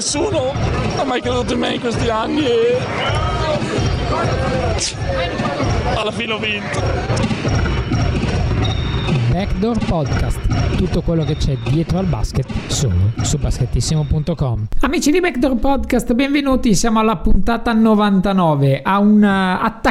nessuno, ha mai creduto in me in questi anni e alla fine ho vinto. Backdoor Podcast, tutto quello che c'è dietro al basket solo su basketissimo.com. Amici di Backdoor Podcast, benvenuti, siamo alla puntata 99, a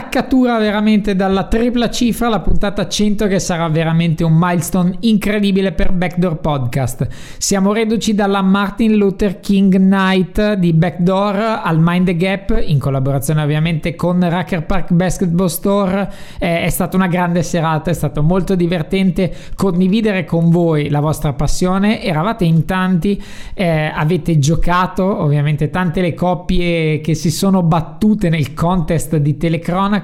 un'attaccatura veramente dalla tripla cifra, la puntata 100 che sarà veramente un milestone incredibile per Backdoor Podcast. Siamo reduci dalla Martin Luther King Night di Backdoor al Mind the Gap, in collaborazione ovviamente con Racker Park Basketball Store, eh, è stata una grande serata, è stato molto divertente condividere con voi la vostra passione. Eravate in tanti, eh, avete giocato, ovviamente tante le coppie che si sono battute nel contest di telecronaca,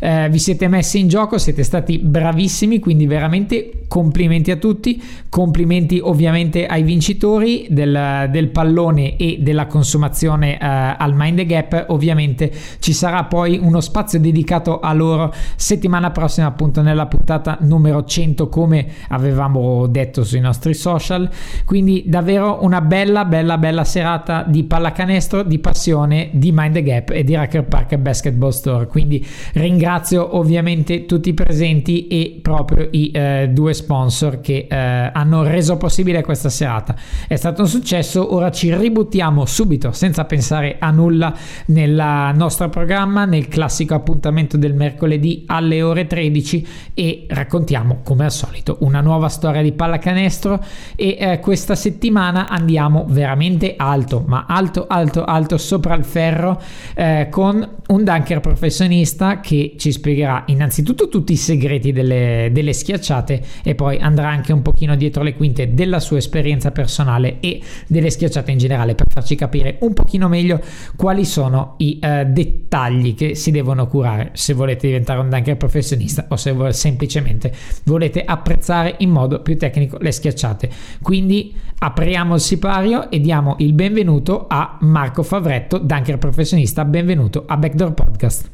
eh, vi siete messi in gioco, siete stati bravissimi, quindi veramente complimenti a tutti, complimenti ovviamente ai vincitori del, del pallone e della consumazione eh, al Mind the Gap, ovviamente ci sarà poi uno spazio dedicato a loro settimana prossima appunto nella puntata numero 100 con come avevamo detto sui nostri social. Quindi davvero una bella, bella, bella serata di pallacanestro, di passione, di Mind the Gap e di Racker Park Basketball Store. Quindi ringrazio ovviamente tutti i presenti e proprio i eh, due sponsor che eh, hanno reso possibile questa serata. È stato un successo, ora ci ributtiamo subito senza pensare a nulla nel nostro programma, nel classico appuntamento del mercoledì alle ore 13 e raccontiamo come al solito una nuova storia di pallacanestro e eh, questa settimana andiamo veramente alto, ma alto, alto, alto sopra il ferro eh, con un dunker professionista che ci spiegherà innanzitutto tutti i segreti delle, delle schiacciate e poi andrà anche un pochino dietro le quinte della sua esperienza personale e delle schiacciate in generale per farci capire un pochino meglio quali sono i eh, dettagli che si devono curare se volete diventare un dunker professionista o se semplicemente volete apprezzare in modo più tecnico le schiacciate. Quindi apriamo il sipario e diamo il benvenuto a Marco Favretto, dunker professionista. Benvenuto a Backdoor Podcast.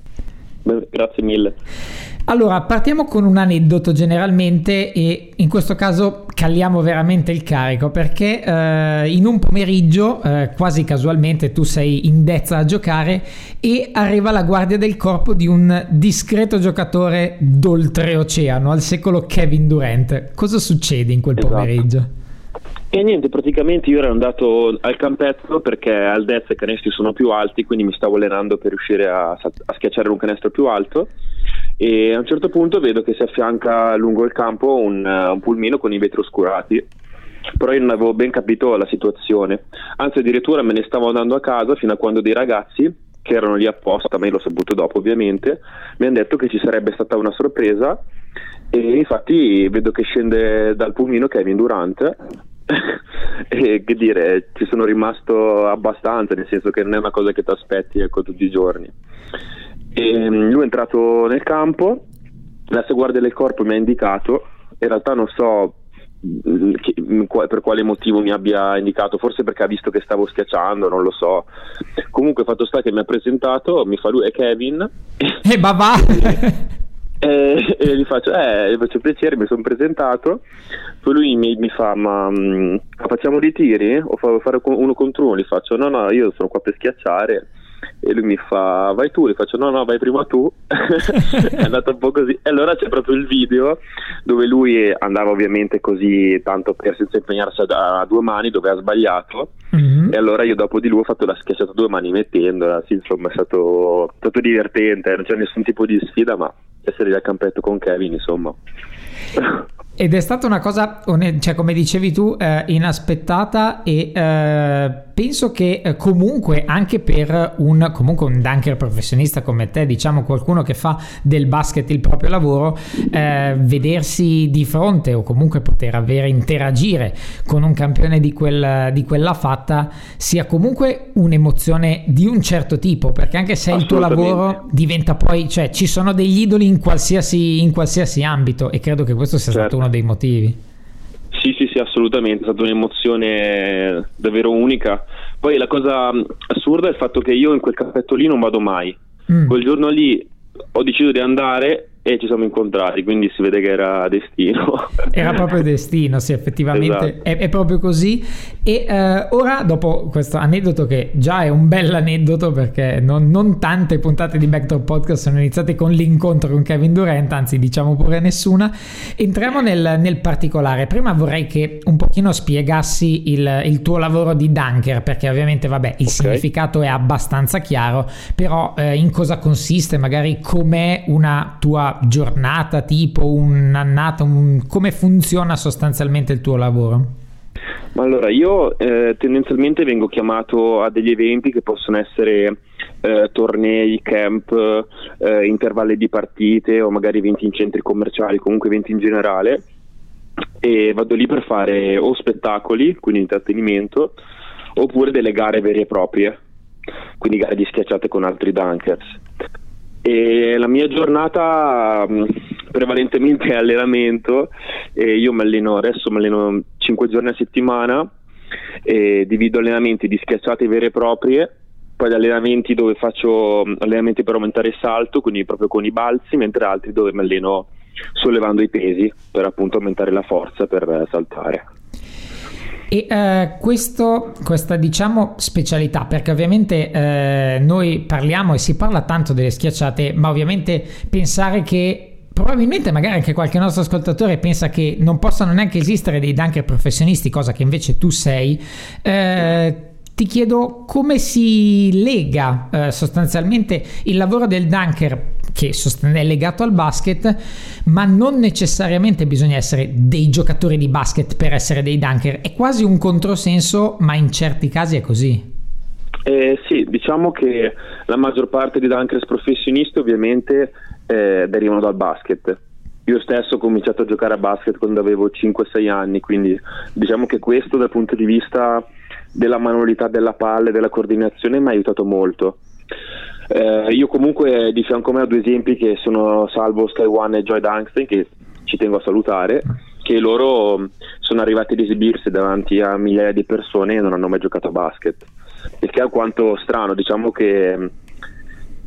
Grazie mille. Allora, partiamo con un aneddoto generalmente e in questo caso calliamo veramente il carico perché eh, in un pomeriggio, eh, quasi casualmente, tu sei in dezza a giocare e arriva la guardia del corpo di un discreto giocatore d'oltreoceano, al secolo Kevin Durant. Cosa succede in quel esatto. pomeriggio? E niente, praticamente io ero andato al campetto perché al dezza i canestri sono più alti, quindi mi stavo allenando per riuscire a, a schiacciare un canestro più alto. E a un certo punto vedo che si affianca lungo il campo un, un pulmino con i vetri oscurati. Però io non avevo ben capito la situazione. Anzi addirittura me ne stavo andando a casa fino a quando dei ragazzi che erano lì apposta, ma io l'ho saputo dopo ovviamente, mi hanno detto che ci sarebbe stata una sorpresa. E infatti vedo che scende dal pulmino Kevin Durant e che dire, ci sono rimasto abbastanza, nel senso che non è una cosa che ti aspetti ecco, tutti i giorni. E mm, lui è entrato nel campo, la sua guardia del corpo mi ha indicato, in realtà non so mm, mm, per quale motivo mi abbia indicato, forse perché ha visto che stavo schiacciando, non lo so. Comunque fatto sta che mi ha presentato, mi fa lui è Kevin. E eh, babà! E, e gli faccio, eh, faccio piacere, mi sono presentato. Poi lui mi, mi fa, ma mh, facciamo dei tiri? O fa, fare uno contro uno? Gli faccio, no, no, io sono qua per schiacciare. E lui mi fa, vai tu? Gli faccio, no, no, vai prima tu. è andato un po' così. E allora c'è proprio il video dove lui andava ovviamente così, tanto per senza impegnarsi a, a due mani, dove ha sbagliato. Mm-hmm. E allora io dopo di lui ho fatto la schiacciata a due mani mettendola. Sì, insomma, è stato, è stato divertente, non c'è nessun tipo di sfida, ma essere al campetto con Kevin, insomma. Ed è stata una cosa, cioè, come dicevi tu, eh, inaspettata e eh, penso che eh, comunque anche per un, comunque un dunker professionista come te, diciamo qualcuno che fa del basket il proprio lavoro, eh, vedersi di fronte o comunque poter avere, interagire con un campione di, quel, di quella fatta sia comunque un'emozione di un certo tipo, perché anche se il tuo lavoro diventa poi, cioè ci sono degli idoli in qualsiasi, in qualsiasi ambito e credo che questo sia certo. stato uno dei motivi. Sì, sì, sì, assolutamente, è stata un'emozione davvero unica. Poi la cosa assurda è il fatto che io in quel caffetto lì non vado mai. Mm. Quel giorno lì ho deciso di andare e ci siamo incontrati, quindi si vede che era destino. Era proprio destino, sì, effettivamente esatto. è, è, proprio così. E eh, ora, dopo questo aneddoto, che già è un bel aneddoto, perché non, non tante puntate di Backdoor Podcast sono iniziate con l'incontro con Kevin Durant, anzi, diciamo pure nessuna. Entriamo nel, nel particolare. Prima vorrei che un pochino spiegassi il, il tuo lavoro di Dunker, perché ovviamente, vabbè, il okay. significato è abbastanza chiaro, però eh, in cosa consiste, magari com'è una tua giornata, tipo un'annata, un... come funziona sostanzialmente il tuo lavoro? Ma allora, io eh, tendenzialmente vengo chiamato a degli eventi che possono essere eh, tornei, camp, eh, intervalli di partite o magari eventi in centri commerciali, comunque eventi in generale e vado lì per fare o spettacoli, quindi intrattenimento, oppure delle gare vere e proprie, quindi gare di schiacciate con altri dunkers. E la mia giornata mm, prevalentemente è allenamento e io mi alleno adesso mi alleno 5 giorni a settimana e divido allenamenti di schiacciate vere e proprie poi allenamenti dove faccio mm, allenamenti per aumentare il salto quindi proprio con i balzi mentre altri dove mi alleno sollevando i pesi per appunto aumentare la forza per saltare e eh, questo, questa diciamo specialità, perché ovviamente eh, noi parliamo e si parla tanto delle schiacciate, ma ovviamente pensare che probabilmente magari anche qualche nostro ascoltatore pensa che non possano neanche esistere dei dunker professionisti, cosa che invece tu sei. Eh, ti chiedo come si lega eh, sostanzialmente il lavoro del dunker che è legato al basket, ma non necessariamente bisogna essere dei giocatori di basket per essere dei dunker. È quasi un controsenso, ma in certi casi è così. Eh, sì, diciamo che la maggior parte dei dunkers professionisti ovviamente eh, derivano dal basket. Io stesso ho cominciato a giocare a basket quando avevo 5-6 anni, quindi diciamo che questo dal punto di vista della manualità della palla e della coordinazione mi ha aiutato molto. Eh, io comunque di fianco a me ho due esempi che sono Salvo Sky One e Joy Dunkstein che ci tengo a salutare che loro sono arrivati ad esibirsi davanti a migliaia di persone e non hanno mai giocato a basket il che è alquanto strano diciamo che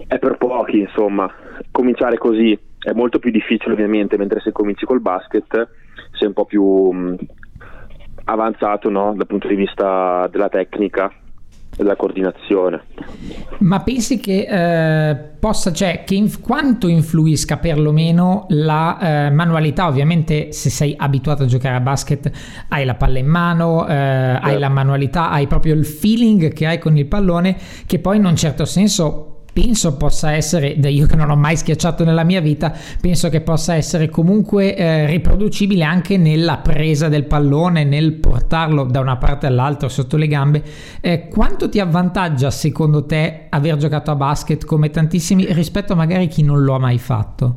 è per pochi insomma cominciare così è molto più difficile ovviamente mentre se cominci col basket sei un po' più avanzato no? dal punto di vista della tecnica della coordinazione. Ma pensi che eh, possa, cioè, che inf- quanto influisca perlomeno la eh, manualità? Ovviamente, se sei abituato a giocare a basket, hai la palla in mano, eh, hai certo. la manualità, hai proprio il feeling che hai con il pallone, che poi in un certo senso penso possa essere, io che non ho mai schiacciato nella mia vita, penso che possa essere comunque eh, riproducibile anche nella presa del pallone, nel portarlo da una parte all'altra sotto le gambe. Eh, quanto ti avvantaggia secondo te aver giocato a basket come tantissimi rispetto a magari chi non lo ha mai fatto?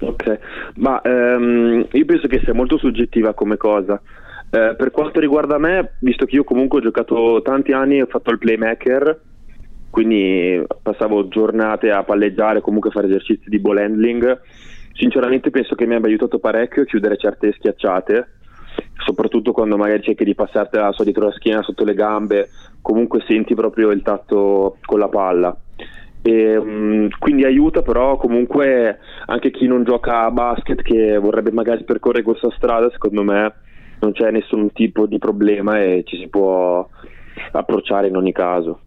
Ok, ma ehm, io penso che sia molto soggettiva come cosa. Eh, per quanto riguarda me, visto che io comunque ho giocato tanti anni, ho fatto il playmaker, quindi passavo giornate a palleggiare, comunque fare esercizi di ball handling. Sinceramente penso che mi abbia aiutato parecchio a chiudere certe schiacciate, soprattutto quando magari cerchi di passartela so dietro la schiena, sotto le gambe, comunque senti proprio il tatto con la palla. E, um, quindi aiuta però comunque anche chi non gioca a basket che vorrebbe magari percorrere questa strada, secondo me non c'è nessun tipo di problema e ci si può approcciare in ogni caso.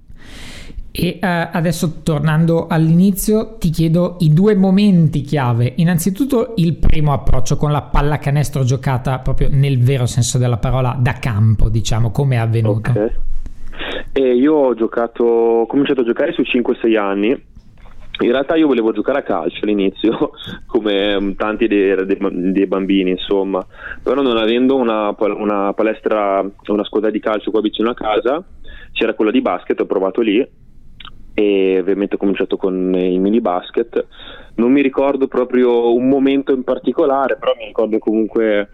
E uh, adesso tornando all'inizio ti chiedo i due momenti chiave. Innanzitutto il primo approccio con la pallacanestro giocata proprio nel vero senso della parola da campo, diciamo, come è avvenuto. Okay. E io ho giocato, ho cominciato a giocare sui 5-6 anni. In realtà io volevo giocare a calcio all'inizio, come mm, tanti dei, dei, dei bambini, insomma. Però non avendo una, una palestra, una squadra di calcio qua vicino a casa, c'era quella di basket, ho provato lì e ovviamente ho cominciaato con il mini basket. Non mi ricordo proprio un momento in particolare, però mi ricordo comunque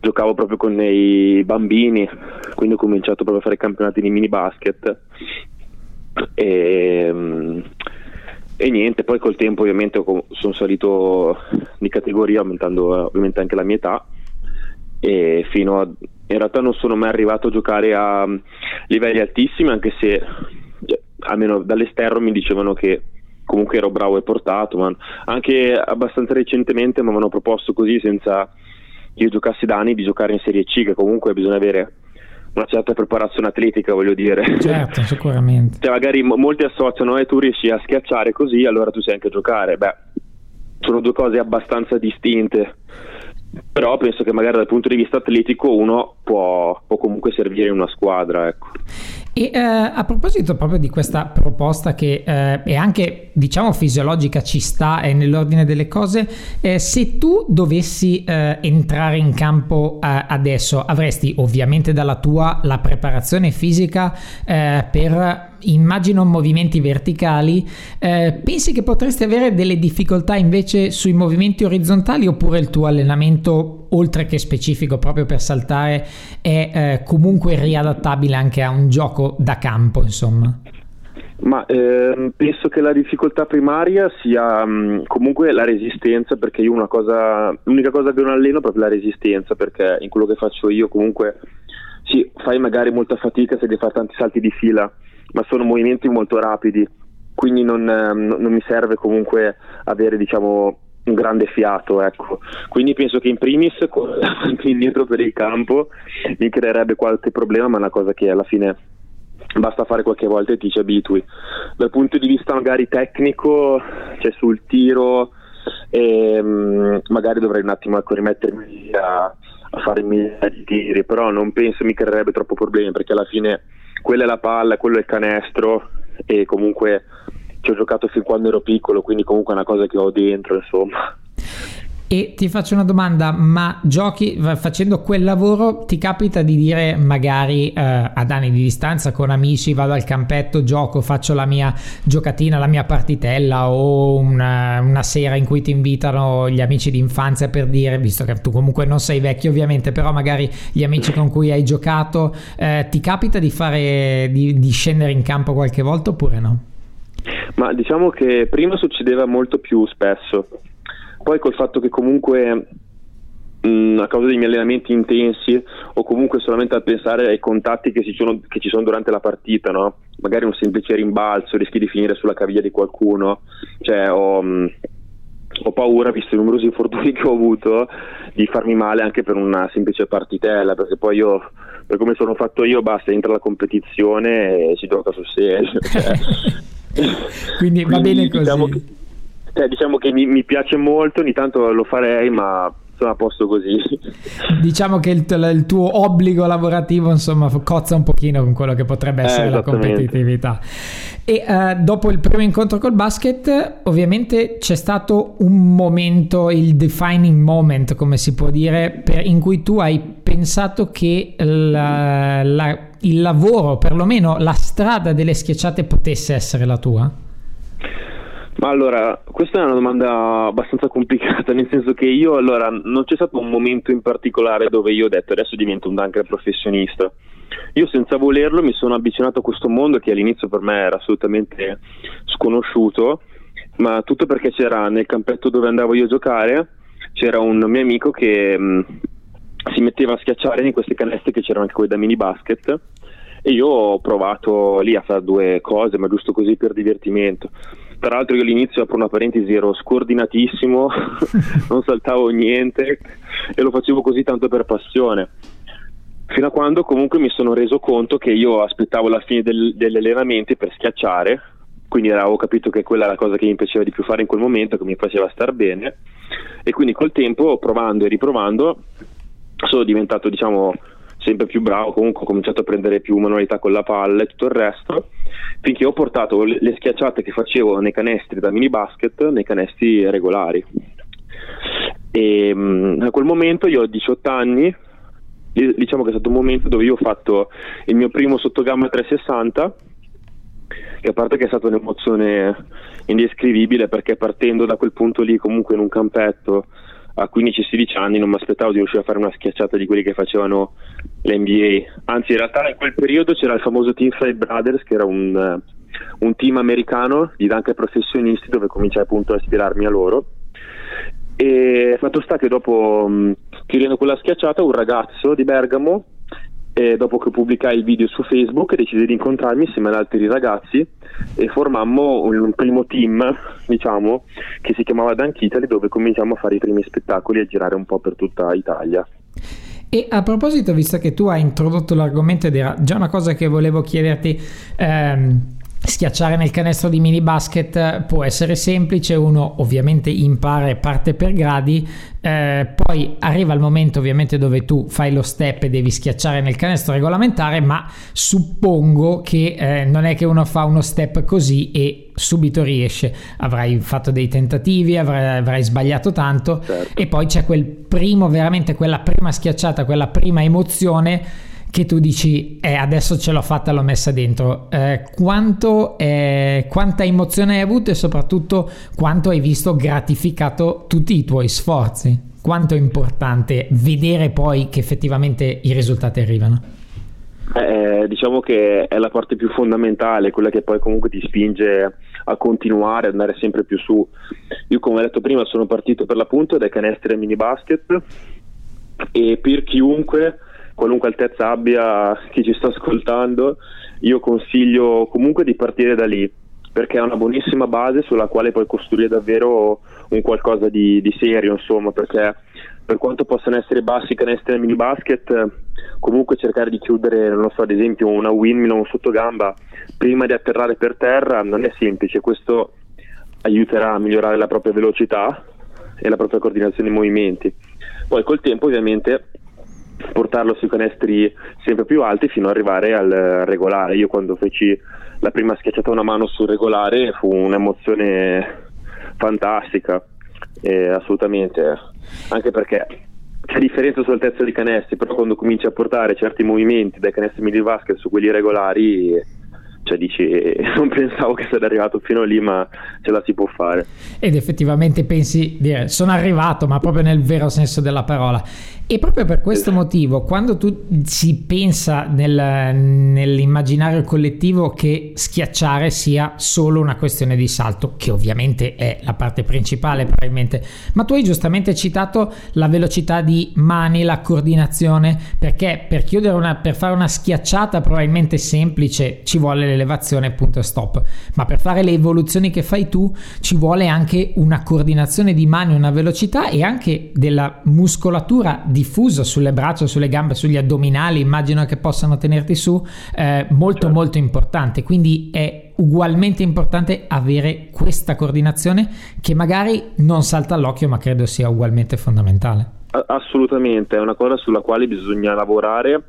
giocavo proprio con i bambini, quindi ho cominciato proprio a fare campionati di mini basket. E, e niente, poi col tempo ovviamente sono salito di categoria aumentando ovviamente anche la mia età e fino a in realtà non sono mai arrivato a giocare a livelli altissimi anche se almeno dall'esterno mi dicevano che comunque ero bravo e portato, ma anche abbastanza recentemente mi avevano proposto così senza che io giocassi da anni di giocare in Serie C, che comunque bisogna avere una certa preparazione atletica, voglio dire. Certo, sicuramente. cioè, magari molti associano e eh, tu riesci a schiacciare così, allora tu sai anche giocare. Beh, sono due cose abbastanza distinte. Però penso che magari dal punto di vista atletico uno può, può comunque servire in una squadra. Ecco. E eh, a proposito proprio di questa proposta che eh, è anche diciamo fisiologica, ci sta, è nell'ordine delle cose, eh, se tu dovessi eh, entrare in campo eh, adesso avresti ovviamente dalla tua la preparazione fisica eh, per immagino movimenti verticali, eh, pensi che potresti avere delle difficoltà invece sui movimenti orizzontali oppure il tuo allenamento, oltre che specifico proprio per saltare, è eh, comunque riadattabile anche a un gioco da campo, insomma? Ma ehm, penso che la difficoltà primaria sia mh, mm, comunque la resistenza, perché io una cosa, l'unica cosa che non alleno è proprio la resistenza, perché in quello che faccio io comunque sì, fai magari molta fatica se devi fare tanti salti di fila, ma sono movimenti molto rapidi, quindi non, ehm, non mi serve comunque avere diciamo un grande fiato, ecco. Quindi penso che in primis indietro per il campo mi creerebbe qualche problema, ma è una cosa che alla fine basta fare qualche volta e ti ci abitui. Dal punto di vista magari tecnico, cioè sul tiro, ehm, magari dovrei un attimo ecco, rimettermi a, a fare migliaia di tiri, però non penso mi creerebbe troppo problemi perché alla fine quella è la palla, quello è il canestro e comunque ci ho giocato fin quando ero piccolo, quindi comunque è una cosa che ho dentro, insomma. E ti faccio una domanda, ma giochi facendo quel lavoro ti capita di dire magari eh, ad anni di distanza con amici vado al campetto, gioco, faccio la mia giocatina, la mia partitella o una, una sera in cui ti invitano gli amici d'infanzia per dire, visto che tu comunque non sei vecchio ovviamente, però magari gli amici con cui hai giocato, eh, ti capita di, fare, di, di scendere in campo qualche volta oppure no? Ma diciamo che prima succedeva molto più spesso poi col fatto che comunque mh, a causa dei miei allenamenti intensi o comunque solamente a pensare ai contatti che sono, che ci sono durante la partita, no? magari un semplice rimbalzo, rischi di finire sulla caviglia di qualcuno, cioè ho, mh, ho paura, visto i numerosi infortuni che ho avuto, di farmi male anche per una semplice partitella, perché poi io, per come sono fatto io, basta, entra la competizione e si gioca sul serio. Cioè. Quindi va Quindi, bene così. Diciamo che, cioè, diciamo che mi, mi, piace molto, ogni tanto lo farei, ma sono a posto così. Diciamo che il, il, tuo obbligo lavorativo insomma cozza un pochino con quello che potrebbe eh, essere eh, la competitività. E uh, dopo il primo incontro col basket, ovviamente c'è stato un momento, il defining moment, come si può dire, per, in cui tu hai pensato che la, la, il lavoro, perlomeno la strada delle schiacciate, potesse essere la tua? Ma allora, questa è una domanda abbastanza complicata, nel senso che io allora non c'è stato un momento in particolare dove io ho detto adesso divento un dunker professionista. Io senza volerlo mi sono avvicinato a questo mondo che all'inizio per me era assolutamente sconosciuto, ma tutto perché c'era nel campetto dove andavo io a giocare, c'era un mio amico che mh, si metteva a schiacciare in queste caneste che c'erano anche quelle da mini basket e io ho provato lì a fare due cose, ma giusto così per divertimento. Tra l'altro io all'inizio, apro una parentesi, ero scordinatissimo, non saltavo niente e lo facevo così tanto per passione. Fino a quando comunque mi sono reso conto che io aspettavo la fine del, degli allenamenti per schiacciare, quindi avevo capito che quella era la cosa che mi piaceva di più fare in quel momento, che mi faceva star bene e quindi col tempo, provando e riprovando, sono diventato diciamo sempre più bravo, comunque ho cominciato a prendere più manualità con la palla e tutto il resto, finché ho portato le schiacciate che facevo nei canestri da mini basket nei canestri regolari. E um, a quel momento io ho 18 anni, diciamo che è stato un momento dove io ho fatto il mio primo sottogamma 360 che a parte che è stata un'emozione indescrivibile perché partendo da quel punto lì comunque in un campetto a 15-16 anni non mi aspettavo di riuscire a fare una schiacciata di quelli che facevano l'NBA. Anzi, in realtà in quel periodo c'era il famoso Team Five Brothers, che era un, uh, un team americano di dunker professionisti dove cominciai appunto a ispirarmi a loro. E fatto sta che dopo, chiudendo quella schiacciata, un ragazzo di Bergamo e dopo che pubblicai il video su Facebook decisi di incontrarmi insieme ad altri ragazzi e formammo un, un primo team, diciamo, che si chiamava Dunk Italy dove cominciamo a fare i primi spettacoli e a girare un po' per tutta Italia. E a proposito, visto che tu hai introdotto l'argomento ed era già una cosa che volevo chiederti, ehm, Schiacciare nel canestro di mini basket può essere semplice, uno ovviamente impara e parte per gradi, eh, poi arriva il momento ovviamente dove tu fai lo step e devi schiacciare nel canestro regolamentare, ma suppongo che eh, non è che uno fa uno step così e subito riesce, avrai fatto dei tentativi, avrai, avrai sbagliato tanto certo. e poi c'è quel primo, veramente quella prima schiacciata, quella prima emozione che tu dici eh, adesso ce l'ho fatta, l'ho messa dentro. Eh, quanto, eh, quanta emozione hai avuto e soprattutto quanto hai visto gratificato tutti i tuoi sforzi? Quanto è importante vedere poi che effettivamente i risultati arrivano? Eh, diciamo che è la parte più fondamentale, quella che poi comunque ti spinge a continuare, ad andare sempre più su. Io come ho detto prima sono partito per l'appunto dai canestri e mini basket e per chiunque qualunque altezza abbia chi ci sta ascoltando, io consiglio comunque di partire da lì perché è una buonissima base sulla quale puoi costruire davvero un qualcosa di, di serio, insomma, perché per quanto possano essere bassi canestri nel mini basket, comunque cercare di chiudere, non so, ad esempio una windmill o un sottogamba prima di atterrare per terra non è semplice, questo aiuterà a migliorare la propria velocità e la propria coordinazione dei movimenti. Poi col tempo ovviamente portarlo sui canestri sempre più alti fino ad arrivare al regolare. Io quando feci la prima schiacciata una mano sul regolare fu un'emozione fantastica, eh, assolutamente, anche perché c'è differenza sull'altezza dei canestri, però quando cominci a portare certi movimenti dai canestri mini basket su quelli regolari cioè dici non pensavo che sarei arrivato fino lì ma ce la si può fare. Ed effettivamente pensi dire sono arrivato ma proprio nel vero senso della parola. E proprio per questo motivo, quando tu si pensa nel, nell'immaginario collettivo che schiacciare sia solo una questione di salto, che ovviamente è la parte principale probabilmente, ma tu hai giustamente citato la velocità di mani, la coordinazione, perché per chiudere una, per fare una schiacciata probabilmente semplice ci vuole l'elevazione punto e stop, ma per fare le evoluzioni che fai tu ci vuole anche una coordinazione di mani, una velocità e anche della muscolatura diffuso sulle braccia, sulle gambe, sugli addominali, immagino che possano tenerti su, eh, molto certo. molto importante. Quindi è ugualmente importante avere questa coordinazione che magari non salta all'occhio, ma credo sia ugualmente fondamentale. Assolutamente, è una cosa sulla quale bisogna lavorare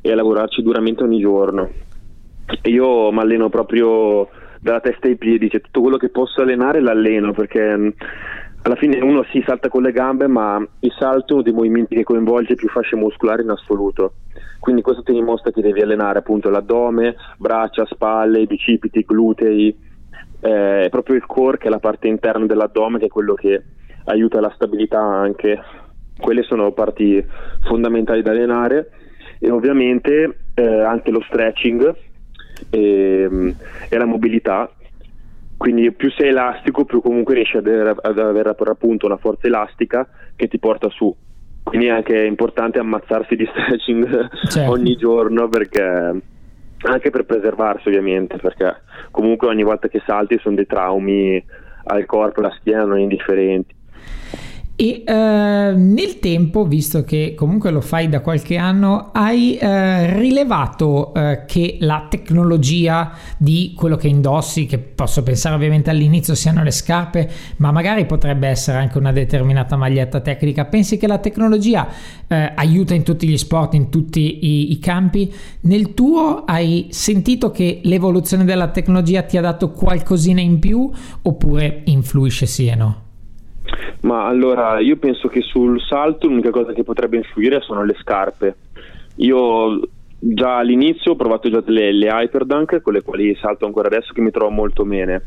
e lavorarci duramente ogni giorno. Io mi alleno proprio dalla testa ai piedi, cioè tutto quello che posso allenare l'alleno perché alla fine uno si salta con le gambe, ma il salto è uno dei movimenti che coinvolge più fasce muscolari in assoluto. Quindi questo ti dimostra che devi allenare appunto l'addome, braccia, spalle, bicipiti, glutei, eh, è proprio il core che è la parte interna dell'addome che è quello che aiuta la stabilità anche. Quelle sono parti fondamentali da allenare e ovviamente eh, anche lo stretching e, e la mobilità. Quindi più sei elastico più comunque riesci ad avere, ad avere appunto una forza elastica che ti porta su. Quindi è anche importante ammazzarsi di stretching certo. ogni giorno perché anche per preservarsi ovviamente perché comunque ogni volta che salti sono dei traumi al corpo alla schiena non indifferenti e eh, nel tempo, visto che comunque lo fai da qualche anno, hai eh, rilevato eh, che la tecnologia di quello che indossi, che posso pensare ovviamente all'inizio siano le scarpe, ma magari potrebbe essere anche una determinata maglietta tecnica, pensi che la tecnologia eh, aiuta in tutti gli sport, in tutti i, i campi? Nel tuo hai sentito che l'evoluzione della tecnologia ti ha dato qualcosina in più oppure influisce sì e no? Ma allora, io penso che sul salto l'unica cosa che potrebbe influire sono le scarpe. Io già all'inizio ho provato già le, le Hyperdunk, con le quali salto ancora adesso, che mi trovo molto bene,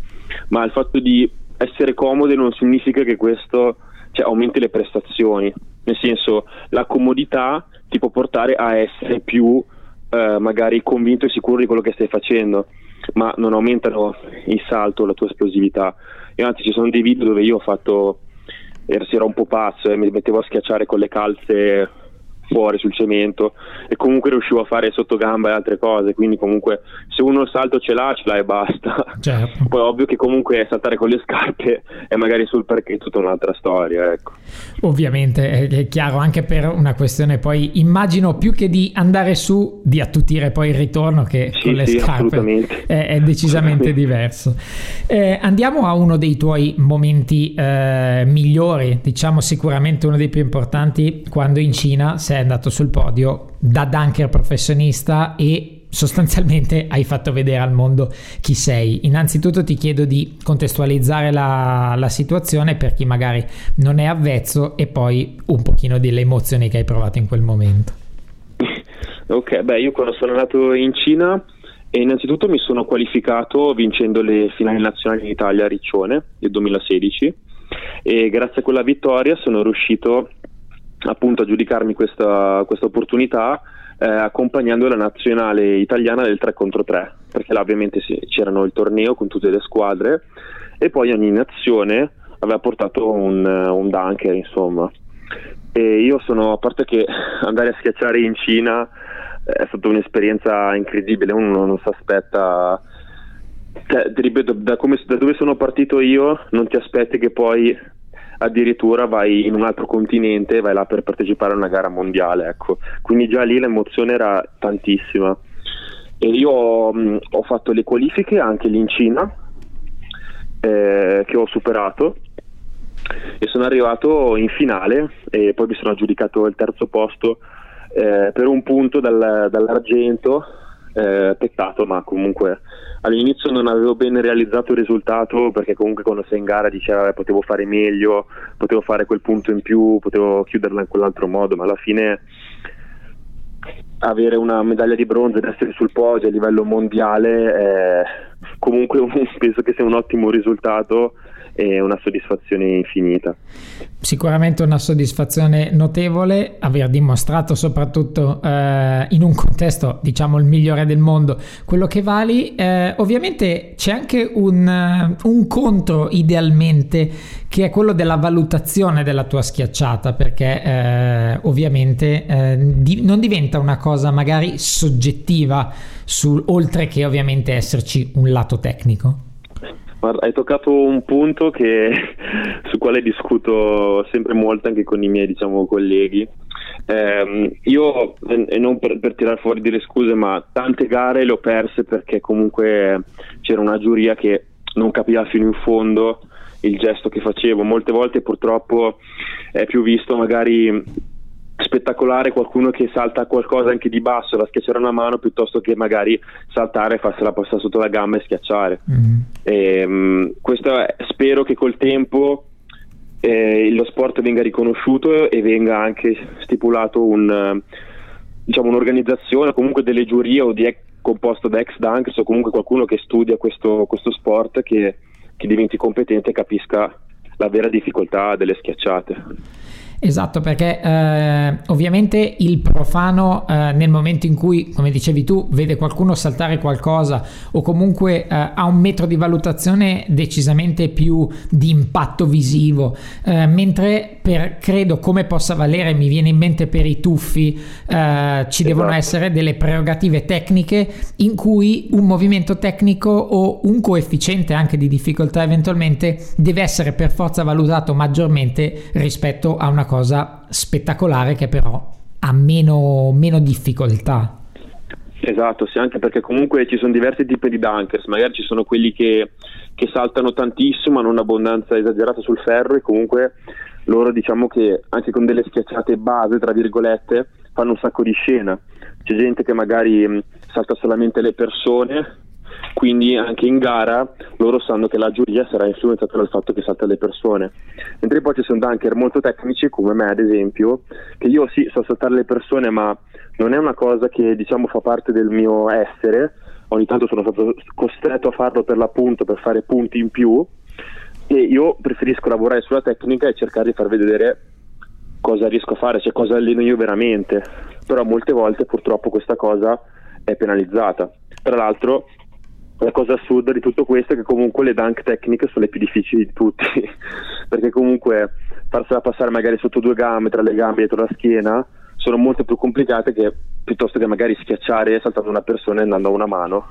ma il fatto di essere comode non significa che questo cioè, aumenti le prestazioni, nel senso la comodità ti può portare a essere più eh, magari convinto e sicuro di quello che stai facendo, ma non aumentano il salto, la tua esplosività. E anzi ci sono dei video dove io ho fatto si era un po' pazzo e mi mettevo a schiacciare con le calze fuori sul cemento e comunque riuscivo a fare sottogamba e altre cose, quindi comunque se uno il salto ce l'ha, ce l'ha e basta. Certo. Poi ovvio che comunque saltare con le scarpe e magari sul parquet è tutta un'altra storia, ecco. Ovviamente è chiaro anche per una questione poi immagino più che di andare su di attutire poi il ritorno che Sì, con le sì, scarpe è, è decisamente diverso. Eh, andiamo a uno dei tuoi momenti eh, migliori, diciamo sicuramente uno dei più importanti quando in Cina sei andato sul podio da dunker professionista e sostanzialmente hai fatto vedere al mondo chi sei. Innanzitutto ti chiedo di contestualizzare la, la situazione per chi magari non è avvezzo e poi un pochino delle emozioni che hai provato in quel momento. Ok, beh, io quando sono andato in Cina, eh, innanzitutto mi sono qualificato vincendo le finali nazionali in Italia a Riccione nel 2016 e grazie a quella vittoria sono riuscito appunto a giudicarmi questa, questa opportunità eh, accompagnando la nazionale italiana del 3 contro 3 perché là ovviamente sì, c'erano il torneo con tutte le squadre e poi ogni nazione aveva portato un, un dunker insomma. E io sono a parte che andare a schiacciare in Cina è stata un'esperienza incredibile uno non si aspetta cioè, ripeto, da, come, da dove sono partito io non ti aspetti che poi addirittura vai in un altro continente e vai là per partecipare a una gara mondiale, ecco. Quindi già lì l'emozione era tantissima. E io mh, ho fatto le qualifiche anche lì in Cina, eh, che ho superato e sono arrivato in finale e poi mi sono aggiudicato il terzo posto eh, per un punto dal, dall'argento eh, peccato ma comunque all'inizio non avevo ben realizzato il risultato perché comunque quando sei in gara diceva potevo fare meglio potevo fare quel punto in più potevo chiuderla in quell'altro modo ma alla fine avere una medaglia di bronzo ed essere sul podio a livello mondiale è comunque un, penso che sia un ottimo risultato e una soddisfazione infinita. Sicuramente una soddisfazione notevole, aver dimostrato soprattutto eh, in un contesto, diciamo, il migliore del mondo, quello che vali. Eh, ovviamente c'è anche un, un, contro idealmente che è quello della valutazione della tua schiacciata, perché eh, ovviamente eh, di, non diventa una cosa magari soggettiva, sul, oltre che ovviamente esserci un lato tecnico. Guarda, hai toccato un punto che, su quale discuto sempre molto anche con i miei diciamo, colleghi. Eh, io, e non per, per tirare fuori delle scuse, ma tante gare le ho perse perché comunque c'era una giuria che non capiva fino in fondo il gesto che facevo. Molte volte purtroppo è più visto magari spettacolare qualcuno che salta qualcosa anche di basso da schiacciare una mano piuttosto che magari saltare e farsela passare sotto la gamba e schiacciare mm. e, um, questo è, spero che col tempo eh, lo sport venga riconosciuto e venga anche stipulato un, diciamo, un'organizzazione comunque delle giurie o di ex, composto da ex dunkers o comunque qualcuno che studia questo, questo sport che, che diventi competente e capisca la vera difficoltà delle schiacciate Esatto, perché eh, ovviamente il profano eh, nel momento in cui, come dicevi tu, vede qualcuno saltare qualcosa o comunque eh, ha un metro di valutazione decisamente più di impatto visivo, eh, mentre per, credo come possa valere, mi viene in mente per i tuffi, eh, ci devono esatto. essere delle prerogative tecniche in cui un movimento tecnico o un coefficiente anche di difficoltà eventualmente deve essere per forza valutato maggiormente rispetto a una cosa spettacolare che però ha meno, meno difficoltà. Esatto, sì, anche perché comunque ci sono diversi tipi di dunkers, magari ci sono quelli che, che saltano tantissimo, hanno un'abbondanza esagerata sul ferro e comunque loro diciamo che anche con delle schiacciate base, tra virgolette, fanno un sacco di scena. C'è gente che magari salta solamente le persone quindi anche in gara loro sanno che la giuria sarà influenzata dal fatto che salta le persone. Mentre poi ci sono dunker molto tecnici come me ad esempio, che io sì so saltare le persone ma non è una cosa che diciamo fa parte del mio essere, ogni tanto sono stato costretto a farlo per l'appunto per fare punti in più e io preferisco lavorare sulla tecnica e cercare di far vedere cosa riesco a fare, cioè cosa alleno io veramente, però molte volte purtroppo questa cosa è penalizzata. Tra l'altro la cosa assurda di tutto questo è che comunque le dunk tecniche sono le più difficili di tutti, perché comunque farsela passare magari sotto due gambe, tra le gambe e dietro la schiena, sono molto più complicate che piuttosto che magari schiacciare saltando una persona e andando a una mano.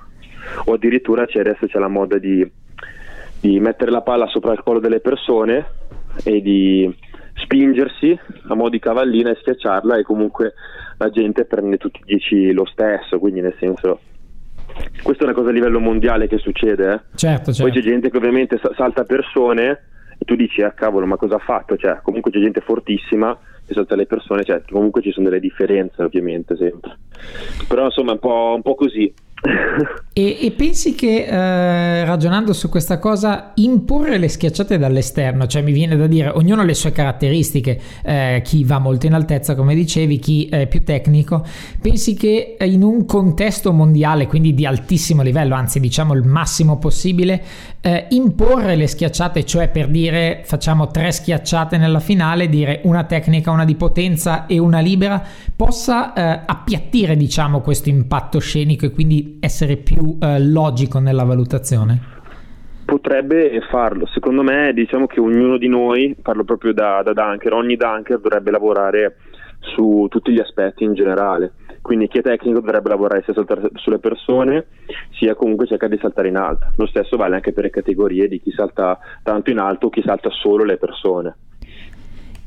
O addirittura c'è, adesso c'è la moda di, di mettere la palla sopra il collo delle persone e di spingersi a mo' di cavallina e schiacciarla e comunque la gente prende tutti i 10 lo stesso, quindi nel senso questa è una cosa a livello mondiale che succede. Eh? Certo, certo. Poi c'è gente che ovviamente salta persone e tu dici, ah cavolo, ma cosa ha fatto? Cioè, comunque c'è gente fortissima che salta le persone, cioè, comunque ci sono delle differenze ovviamente sempre. Però insomma è un po', un po così. E, e, pensi che eh, ragionando su questa cosa imporre le schiacciate dall'esterno, cioè mi viene da dire ognuno ha le sue caratteristiche, eh, chi va molto in altezza come dicevi, chi è più tecnico, pensi che in un contesto mondiale, quindi di altissimo livello, anzi diciamo il massimo possibile, eh, imporre le schiacciate, cioè per dire facciamo tre schiacciate nella finale, dire una tecnica, una di potenza e una libera, possa eh, appiattire diciamo questo impatto scenico e quindi essere più eh, logico nella valutazione? Potrebbe farlo, secondo me diciamo che ognuno di noi, parlo proprio da, da dunker, ogni dunker dovrebbe lavorare su tutti gli aspetti in generale, quindi chi è tecnico dovrebbe lavorare sia sulle persone sia comunque cercare di saltare in alto, lo stesso vale anche per le categorie di chi salta tanto in alto o chi salta solo le persone.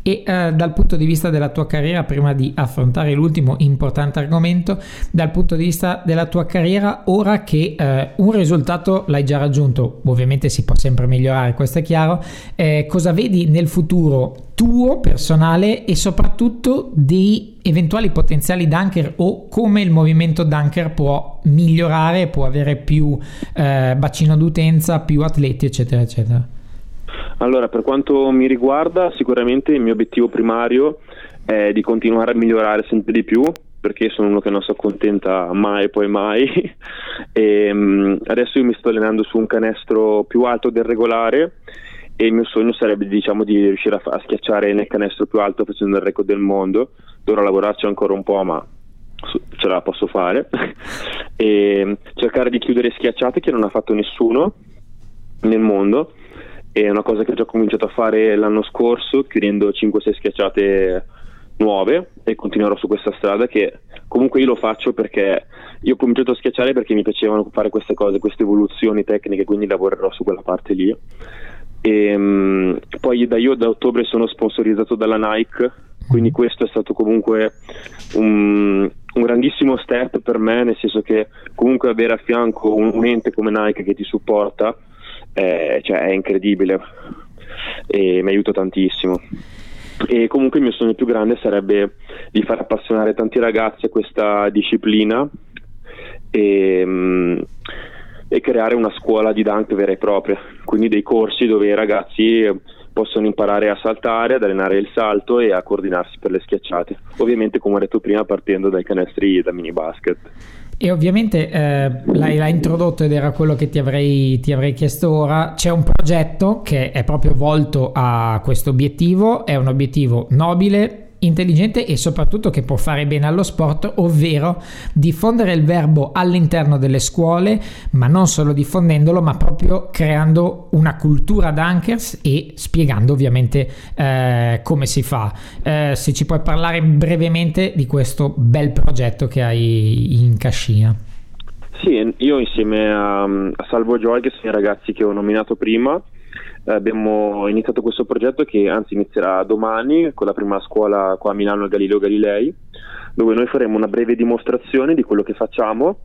E eh, dal punto di vista della tua carriera, prima di affrontare l'ultimo importante argomento, dal punto di vista della tua carriera, ora che eh, un risultato l'hai già raggiunto, ovviamente si può sempre migliorare, questo è chiaro, eh, cosa vedi nel futuro tuo personale e soprattutto dei eventuali potenziali dunker o come il movimento dunker può migliorare, può avere più eh, bacino d'utenza, più atleti, eccetera, eccetera. Allora, per quanto mi riguarda, sicuramente il mio obiettivo primario è di continuare a migliorare sempre di più, perché sono uno che non si accontenta mai poi mai. e, um, adesso io mi sto allenando su un canestro più alto del regolare e il mio sogno sarebbe diciamo, di riuscire a, a schiacciare nel canestro più alto facendo il record del mondo. Dovrò lavorarci ancora un po', ma ce la posso fare. e cercare di chiudere schiacciate che non ha fatto nessuno nel mondo è una cosa che ho già cominciato a fare l'anno scorso, chiudendo 5-6 schiacciate nuove e continuerò su questa strada che comunque io lo faccio perché io ho cominciato a schiacciare perché mi piacevano fare queste cose, queste evoluzioni tecniche, quindi lavorerò su quella parte lì. E, um, poi da io da ottobre sono sponsorizzato dalla Nike, quindi questo è stato comunque un, un grandissimo step per me, nel senso che comunque avere a fianco un, un ente come Nike che ti supporta è, cioè, è incredibile e mi aiuta tantissimo. E comunque il mio sogno più grande sarebbe di far appassionare tanti ragazzi a questa disciplina e, mm, e creare una scuola di dunk vera e propria, quindi dei corsi dove i ragazzi possono imparare a saltare, ad allenare il salto e a coordinarsi per le schiacciate. Ovviamente, come ho detto prima, partendo dai canestri da mini basket. E ovviamente eh, l'hai, l'hai, introdotto ed era quello che ti avrei, ti avrei, chiesto ora. C'è un progetto che è proprio volto a questo obiettivo, è un obiettivo nobile, intelligente e soprattutto che può fare bene allo sport, ovvero diffondere il verbo all'interno delle scuole, ma non solo diffondendolo, ma proprio creando una cultura dunkers e spiegando ovviamente eh, come si fa. Eh, se ci puoi parlare brevemente di questo bel progetto che hai in cascina. Sì, io insieme a, a Salvo Joy, che sono i ragazzi che ho nominato prima, abbiamo iniziato questo progetto che anzi inizierà domani con la prima scuola qua a Milano Galileo Galilei, dove noi faremo una breve dimostrazione di quello che facciamo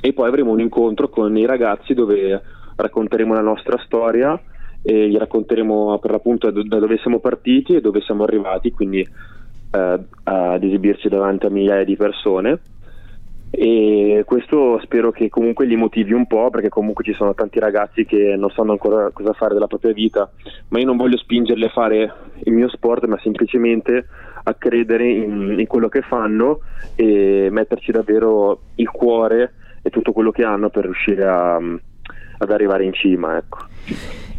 e poi avremo un incontro con i ragazzi dove racconteremo la nostra storia e gli racconteremo per l'appunto da dove siamo partiti e dove siamo arrivati, quindi eh, ad esibirci davanti a migliaia di persone e questo spero che comunque li motivi un po' perché comunque ci sono tanti ragazzi che non sanno ancora cosa fare della propria vita ma io non voglio spingerli a fare il mio sport ma semplicemente a credere in, in quello che fanno e metterci davvero il cuore e tutto quello che hanno per riuscire a, ad arrivare in cima ecco.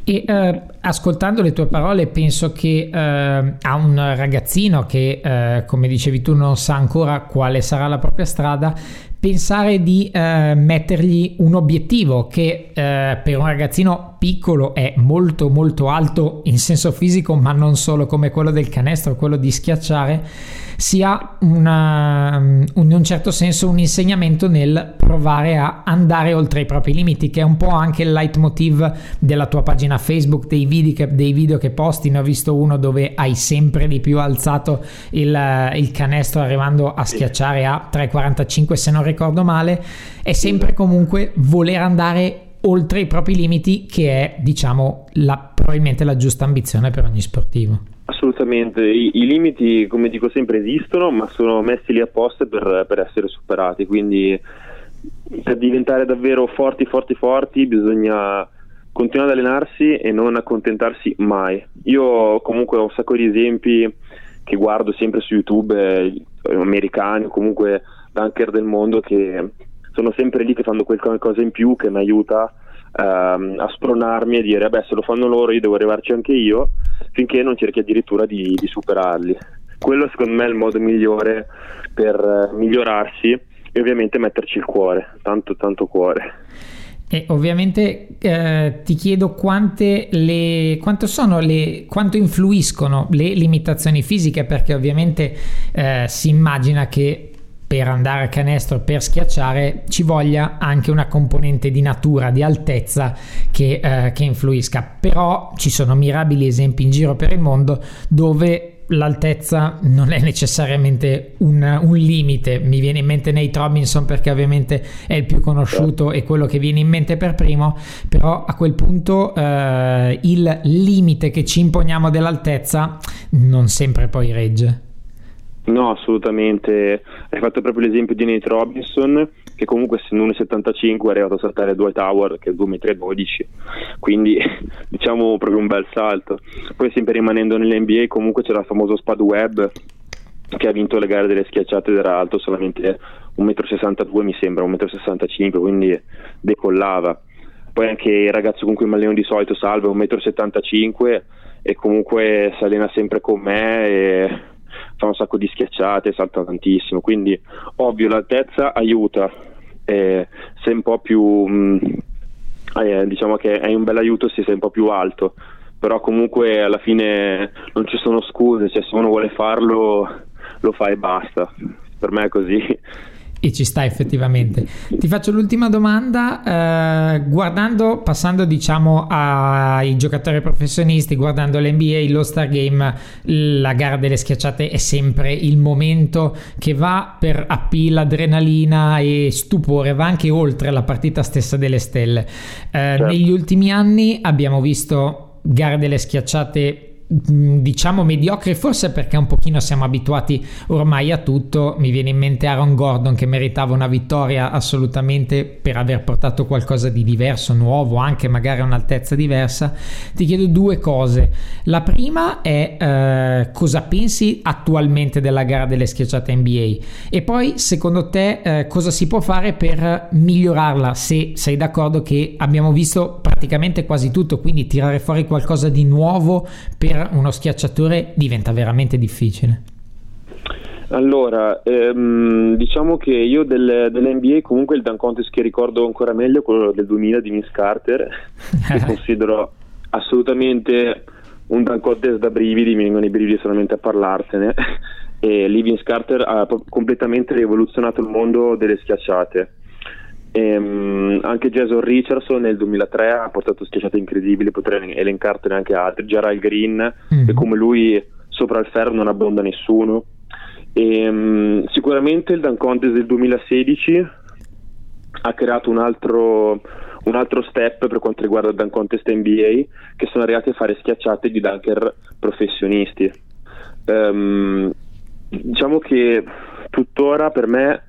E eh, ascoltando le tue parole penso che eh, a un ragazzino che, eh, come dicevi tu, non sa ancora quale sarà la propria strada, pensare di eh, mettergli un obiettivo che eh, per un ragazzino piccolo è molto molto alto in senso fisico ma non solo come quello del canestro quello di schiacciare sia una, in un certo senso un insegnamento nel provare a andare oltre i propri limiti che è un po' anche il leitmotiv della tua pagina Facebook dei video che, dei video che posti. Ne ho visto uno dove hai sempre di più alzato il, il canestro arrivando a schiacciare a 3,45 se non ricordo male. È sempre comunque voler andare oltre i propri limiti che è diciamo la, probabilmente la giusta ambizione per ogni sportivo Assolutamente, I, I, limiti come dico sempre esistono ma sono messi lì apposta per, per essere superati. Quindi per diventare davvero forti forti forti bisogna continuare ad allenarsi e non accontentarsi mai. Io comunque ho un sacco di esempi che guardo sempre su YouTube eh, americani o comunque dunker del mondo che sono sempre lì che fanno qualcosa in più che mi aiuta ehm, a spronarmi e dire beh se lo fanno loro io devo arrivarci anche io finché non cerchi addirittura di, di superarli. Quello secondo me è il modo migliore per eh, migliorarsi e ovviamente metterci il cuore tanto tanto cuore. E ovviamente eh, ti chiedo le, quanto, le, quanto influiscono le limitazioni fisiche, perché ovviamente eh, si immagina che per andare a canestro, per schiacciare, ci voglia anche una componente di natura, di altezza che, eh, che influisca. Però ci sono mirabili esempi in giro per il mondo dove l'altezza non è necessariamente un, un, limite. Mi viene in mente Nate Robinson perché ovviamente è il più conosciuto e quello che viene in mente per primo, però a quel punto eh, il limite che ci imponiamo dell'altezza non sempre poi regge. No, assolutamente. Hai fatto proprio l'esempio di Nate Robinson, che comunque essendo 1,75 è arrivato a saltare Dwight Howard, che è 2,12 m, quindi diciamo proprio un bel salto. Poi sempre rimanendo nell'NBA comunque c'era il famoso Spad Webb, che ha vinto le gare delle schiacciate ed era alto solamente 1,62 m mi sembra, 1,65 m, quindi decollava. Poi anche il ragazzo con cui mi alleno di solito salva 1,75 m e comunque si allena sempre con me e fa un sacco di schiacciate, salta tantissimo, quindi ovvio l'altezza aiuta, eh, sei un po' più, mh, mm, eh, diciamo che è un bel aiuto se sei un po' più alto, però comunque alla fine non ci sono scuse, cioè se uno vuole farlo lo fa e basta, per me è così. E ci sta effettivamente. Ti faccio l'ultima domanda, eh, guardando, passando diciamo ai giocatori professionisti, guardando l'NBA, lo Star Game, la gara delle schiacciate è sempre il momento che va per appeal, adrenalina e stupore, va anche oltre la partita stessa delle stelle. Eh, certo. Negli ultimi anni abbiamo visto gare delle schiacciate diciamo mediocre forse perché un pochino siamo abituati ormai a tutto. Mi viene in mente Aaron Gordon che meritava una vittoria assolutamente per aver portato qualcosa di diverso nuovo anche magari a un'altezza diversa. Ti chiedo due cose. La prima è eh, cosa pensi attualmente della gara delle schiacciate NBA e poi secondo te eh, cosa si può fare per migliorarla? Se sei d'accordo che abbiamo visto praticamente quasi tutto quindi tirare fuori qualcosa di nuovo per uno schiacciatore diventa veramente difficile. Allora, ehm, diciamo che io del, dell'NBA comunque il dunk contest che ricordo ancora meglio è quello del 2000 di Vince Carter, che considero assolutamente un dunk contest da brividi, mi vengono i brividi solamente a parlartene, e lì Vince Carter ha completamente rivoluzionato il mondo delle schiacciate. E, um, anche Jason Richardson nel 2003 ha portato schiacciate incredibili, potrei elencartene anche altri. Gerald Green, mm. che come lui sopra il ferro non abbonda nessuno. E, um, sicuramente il Dunk Contest del 2016 ha creato un altro, un altro step per quanto riguarda il Dunk Contest NBA, che sono arrivati a fare schiacciate di dunker professionisti. Um, diciamo che tuttora per me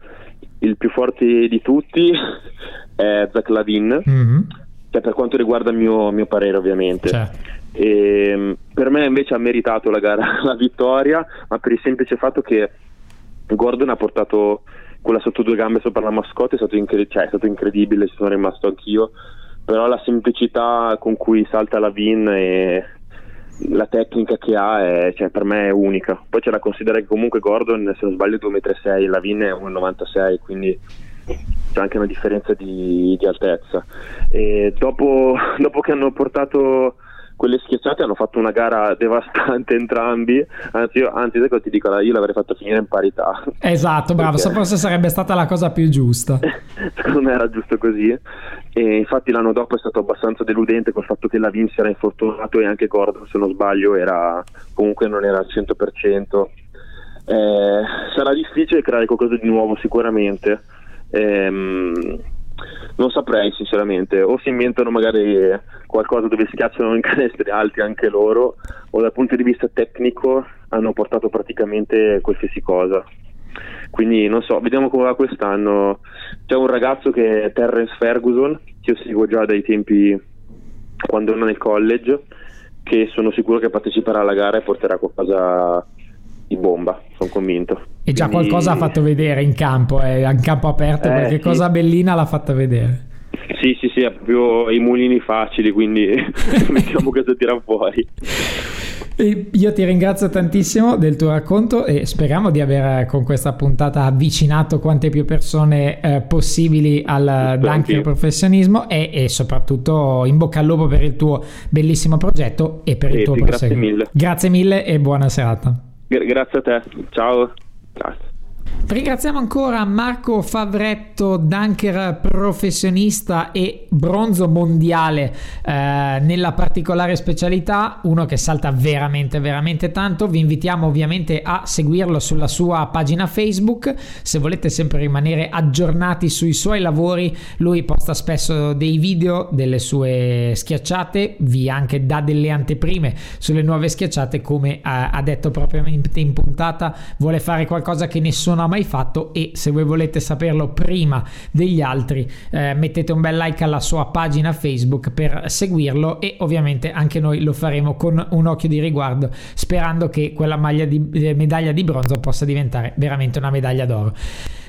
il più forte di tutti è Zach Lavin, mm-hmm. cioè per quanto riguarda il mio, mio parere ovviamente. Certo. E, ehm, per me invece ha meritato la gara la vittoria, ma per il semplice fatto che Gordon ha portato quella sotto due gambe sopra la mascotte, è stato, incred- cioè, è stato incredibile, ci sono rimasto anch'io, però la semplicità con cui salta Lavin e la tecnica che ha è, cioè, per me è unica. Poi c'è da considerare che comunque Gordon, se non sbaglio, è 2,36 m, la Vin è 1,96 quindi c'è anche una differenza di, di altezza. Dopo, dopo che hanno portato quelle schiacciate hanno fatto una gara devastante entrambi, anzi, io, anzi ti dico, io l'avrei fatto finire in parità. Esatto, bravo, perché... forse sarebbe stata la cosa più giusta. Secondo me era giusto così e infatti l'anno dopo è stato abbastanza deludente col fatto che la Vinci era infortunato e anche Gordon, se non sbaglio, era, comunque non era al 100%. Eh, sarà difficile creare qualcosa di nuovo sicuramente. Ehm, non saprei sinceramente, o si inventano magari qualcosa dove schiacciano in canestri alti anche loro, o dal punto di vista tecnico hanno portato praticamente qualsiasi cosa. Quindi non so, vediamo come va quest'anno. C'è un ragazzo che è Terrence Ferguson, che io seguo già dai tempi quando ero nel college, che sono sicuro che parteciperà alla gara e porterà qualcosa di bomba, sono convinto. E già Quindi... qualcosa ha fatto vedere in campo, è eh, in campo aperto, eh, perché sì. cosa bellina l'ha fatta vedere. Sì, sì, sì, ha proprio i mulini facili, quindi vediamo cosa tira fuori. Io ti ringrazio tantissimo del tuo racconto e speriamo di aver con questa puntata avvicinato quante più persone eh, possibili al dunker professionismo e, e, soprattutto in bocca al lupo per il tuo bellissimo progetto e per sì, il tuo proseguo. Grazie mille. Grazie mille e buona serata. Grazie a te, ciao. Grazie. Ringraziamo ancora Marco Favretto, dunker professionista e bronzo mondiale eh, nella particolare specialità, uno che salta veramente veramente tanto. Vi invitiamo ovviamente a seguirlo sulla sua pagina Facebook. Se volete sempre rimanere aggiornati sui suoi lavori, lui posta spesso dei video delle sue schiacciate, vi anche dà delle anteprime sulle nuove schiacciate come eh, ha detto propriamente in puntata, vuole fare qualcosa che nessuno ha mai mai fatto e se voi volete saperlo prima degli altri eh, mettete un bel like alla sua pagina Facebook per seguirlo e ovviamente anche noi lo faremo con un occhio di riguardo sperando che quella maglia di, eh, medaglia di bronzo possa diventare veramente una medaglia d'oro.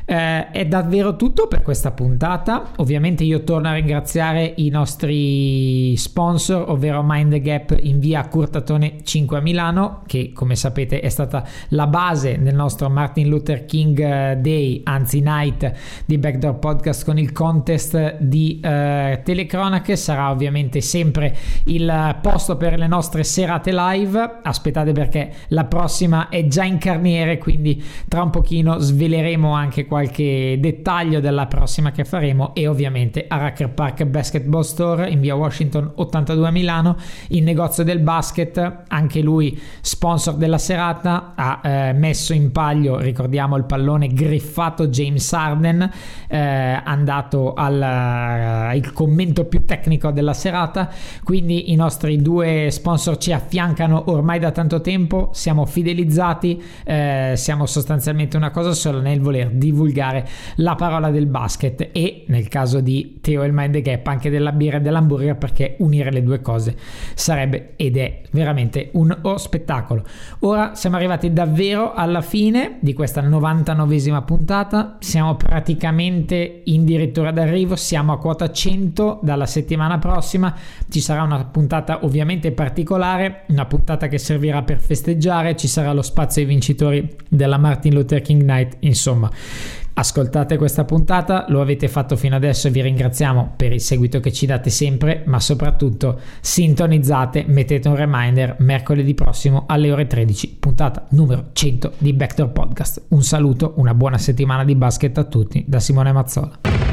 Eh, è davvero tutto per questa puntata. Ovviamente io torno a ringraziare i nostri sponsor, ovvero Mind the Gap in via Curtatone 5 a Milano, che come sapete è stata la base del nostro Martin Luther King eh, Day, anzi night di Backdoor Podcast con il contest di eh, telecronache. Sarà ovviamente sempre il posto per le nostre serate live. Aspettate perché la prossima è già in carniere, quindi tra un pochino sveleremo anche qualche dettaglio della prossima che faremo e ovviamente a Racker Park Basketball Store in via Washington 82 a Milano, il negozio del basket, anche lui sponsor della serata, ha eh, messo in palio, ricordiamo il pallone griffato James Arden, eh, andato al uh, commento più tecnico della serata, quindi i nostri due sponsor ci affiancano ormai da tanto tempo, siamo fidelizzati, eh, siamo sostanzialmente una cosa sola nel voler divulgare divulgare la parola del basket e nel caso di Teo il Mind Gap anche della birra e dell'hamburger perché unire le due cose sarebbe ed è veramente un oh, spettacolo. Ora siamo arrivati davvero alla fine di questa 99esima puntata, siamo praticamente addirittura d'arrivo, siamo a quota 100 dalla settimana prossima, ci sarà una puntata ovviamente particolare, una puntata che servirà per festeggiare, ci sarà lo spazio ai vincitori della Martin Luther King Night, insomma Ascoltate questa puntata, lo avete fatto fino adesso e vi ringraziamo per il seguito che ci date sempre, ma soprattutto sintonizzate, mettete un reminder mercoledì prossimo alle ore 13, puntata numero 100 di Backdoor Podcast. Un saluto, una buona settimana di basket a tutti da Simone Mazzola.